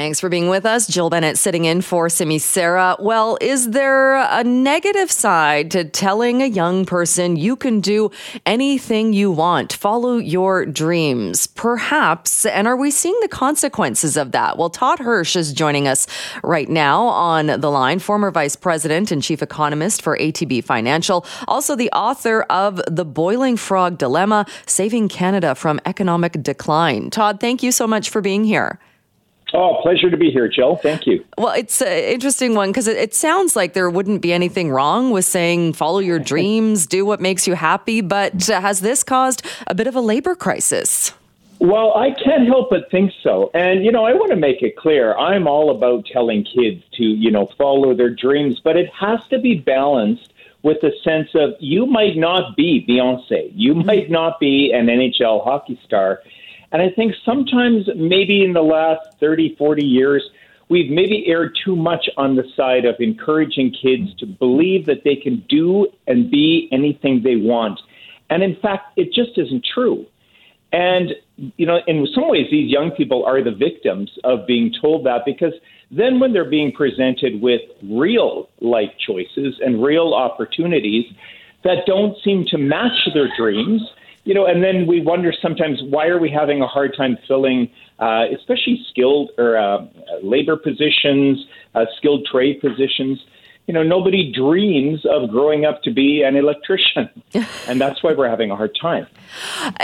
Thanks for being with us. Jill Bennett sitting in for Simi Sara. Well, is there a negative side to telling a young person you can do anything you want, follow your dreams? Perhaps. And are we seeing the consequences of that? Well, Todd Hirsch is joining us right now on the line, former vice president and chief economist for ATB Financial, also the author of The Boiling Frog Dilemma Saving Canada from Economic Decline. Todd, thank you so much for being here. Oh, pleasure to be here, Jill. Thank you. Well, it's an interesting one because it, it, sounds like there wouldn't be anything wrong with saying follow your dreams, do what makes you happy. But uh, has this caused a bit of a labor crisis? Well, I can't help but think so. And, you know, I want to make it clear I'm all about telling kids to, you know, follow their dreams, but it has to be balanced with the sense of you might not be Beyonce, you might not be an NHL hockey star and I think sometimes, maybe in the last 30, 40 years, we've maybe erred too much on the side of encouraging kids to believe that they can do and be anything they want. And in fact, it just isn't true. And, you know, in some ways, these young people are the victims of being told that because then when they're being presented with real life choices and real opportunities that don't seem to match their dreams, you know, and then we wonder sometimes why are we having a hard time filling, uh, especially skilled or uh, labor positions, uh, skilled trade positions. You know, nobody dreams of growing up to be an electrician, and that's why we're having a hard time.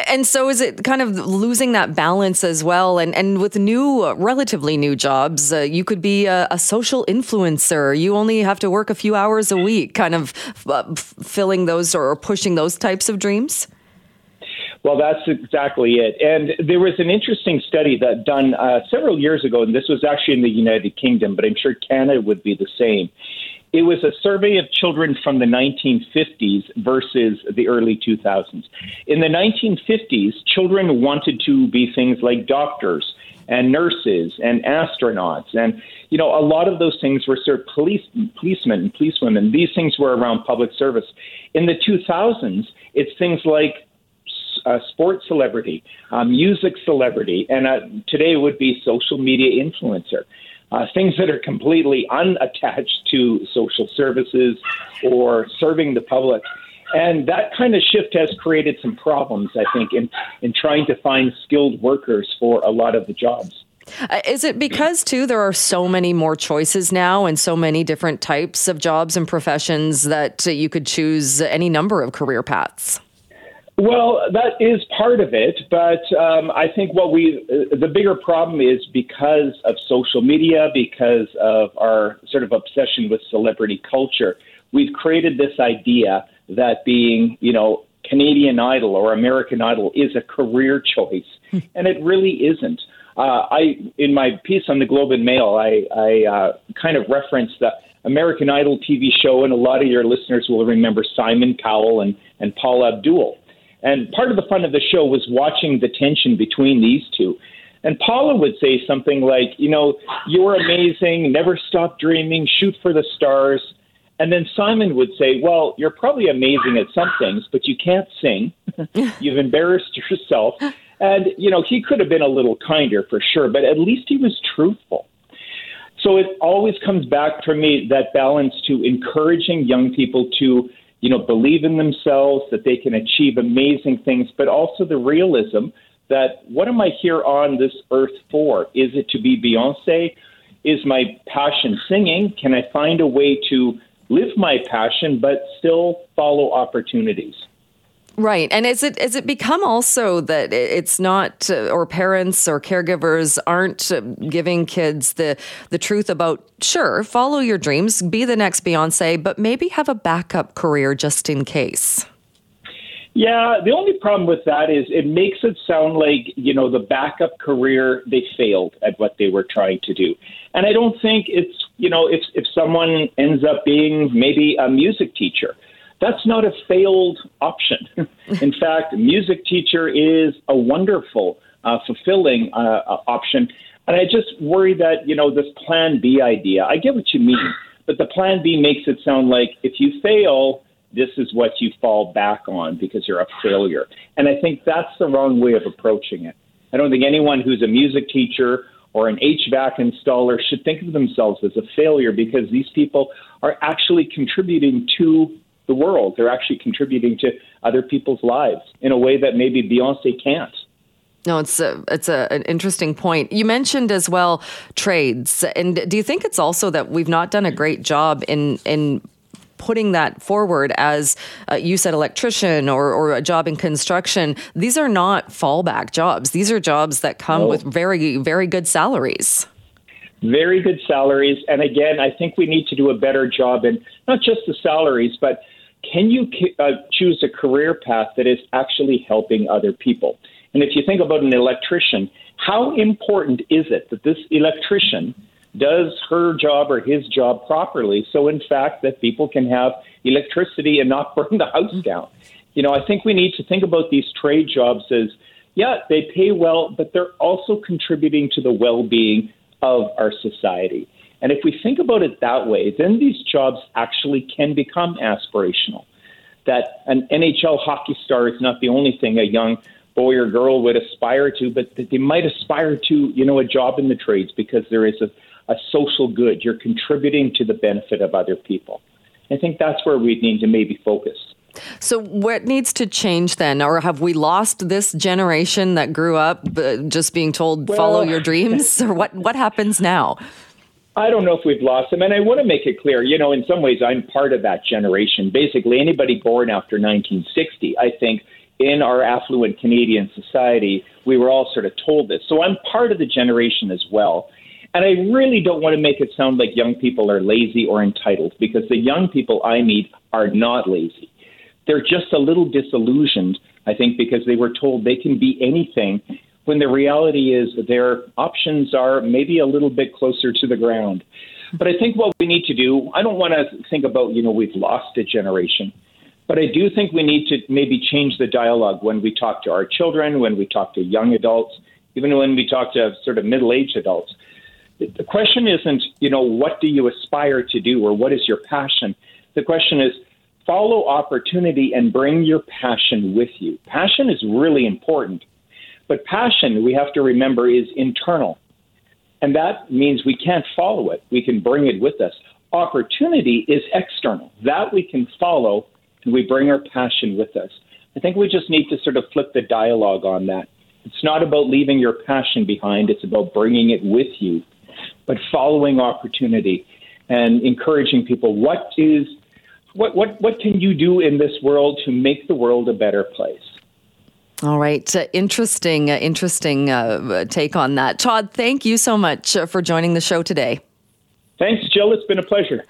And so, is it kind of losing that balance as well? And and with new, uh, relatively new jobs, uh, you could be a, a, social influencer. You only have to work a few hours a week, kind of uh, filling those or pushing those types of dreams. Well, that's exactly it. And there was an interesting study that done uh, several years ago, and this was actually in the United Kingdom, but I'm sure Canada would be the same. It was a survey of children from the 1950s versus the early 2000s. In the 1950s, children wanted to be things like doctors and nurses and astronauts and you know a lot of those things were sort of police policemen and policewomen these things were around public service in the 2000s it's things like uh, sports celebrity, uh, music celebrity, and uh, today would be social media influencer. Uh, things that are completely unattached to social services or serving the public. And that kind of shift has created some problems, I think, in, in trying to find skilled workers for a lot of the jobs. Uh, is it because, too, there are so many more choices now and so many different types of jobs and professions that uh, you could choose any number of career paths? Well, that is part of it, but um, I think what we uh, the bigger problem is because of social media, because of our sort of obsession with celebrity culture, we've created this idea that being, you know, Canadian Idol or American Idol is a career choice, and it really isn't. Uh, I in my piece on the Globe and Mail, I, I uh, kind of referenced the American Idol TV show, and a lot of your listeners will remember Simon Cowell and and Paula Abdul. And part of the fun of the show was watching the tension between these two. And Paula would say something like, you know, you're amazing, never stop dreaming, shoot for the stars. And then Simon would say, well, you're probably amazing at some things, but you can't sing. You've embarrassed yourself. And, you know, he could have been a little kinder for sure, but at least he was truthful. So it always comes back for me that balance to encouraging young people to you know, believe in themselves, that they can achieve amazing things, but also the realism that what am I here on this earth for? Is it to be Beyonce? Is my passion singing? Can I find a way to live my passion but still follow opportunities? Right. And is it is it become also that it's not uh, or parents or caregivers aren't uh, giving kids the the truth about sure, follow your dreams, be the next Beyonce, but maybe have a backup career just in case. Yeah, the only problem with that is it makes it sound like, you know, the backup career, they failed at what they were trying to do. And I don't think it's, you know, if, if someone ends up being maybe a music teacher, that's not a failed option. In fact, music teacher is a wonderful, uh, fulfilling uh, uh, option. And I just worry that, you know, this plan B idea, I get what you mean, but the plan B makes it sound like if you fail, this is what you fall back on because you're a failure. And I think that's the wrong way of approaching it. I don't think anyone who's a music teacher or an HVAC installer should think of themselves as a failure because these people are actually contributing to the world. They're actually contributing to other people's lives in a way that maybe Beyonce can't. No, it's a, it's a, an interesting point. You mentioned as well trades, and do you think it's also that we've not done a great job in in putting that forward as uh, you said electrician or, or a job in construction these are not fallback jobs these are jobs that come no. with very very good salaries very good salaries and again i think we need to do a better job in not just the salaries but can you uh, choose a career path that is actually helping other people and if you think about an electrician how important is it that this electrician does her job or his job properly. So, in fact, that people can have electricity and not burn the house down. You know, I think we need to think about these trade jobs as, yeah, they pay well, but they're also contributing to the well being of our society. And if we think about it that way, then these jobs actually can become aspirational. That an NHL hockey star is not the only thing a young boy or girl would aspire to, but that they might aspire to, you know, a job in the trades because there is a, a social good. You're contributing to the benefit of other people. I think that's where we need to maybe focus. So, what needs to change then? Or have we lost this generation that grew up uh, just being told, well, follow your dreams? or what, what happens now? I don't know if we've lost them. And I want to make it clear, you know, in some ways, I'm part of that generation. Basically, anybody born after 1960, I think in our affluent Canadian society, we were all sort of told this. So I'm part of the generation as well. And I really don't want to make it sound like young people are lazy or entitled because the young people I meet are not lazy. They're just a little disillusioned, I think, because they were told they can be anything when the reality is that their options are maybe a little bit closer to the ground. But I think what we need to do, I don't want to think about, you know, we've lost a generation, but I do think we need to maybe change the dialogue when we talk to our children, when we talk to young adults, even when we talk to sort of middle aged adults the question isn't, you know, what do you aspire to do or what is your passion? The question is, follow opportunity and bring your passion with you. Passion is really important, but passion, we have to remember, is internal. And that means we can't follow it, we can bring it with us. Opportunity is external, that we can follow, and we bring our passion with us. I think we just need to sort of flip the dialogue on that. It's not about leaving your passion behind, it's about bringing it with you but following opportunity and encouraging people what is what what what can you do in this world to make the world a better place all right. Uh, interesting, uh, interesting uh, take on that. Todd, thank you so much uh, for joining the show today. Thanks, Jill. It's been a pleasure.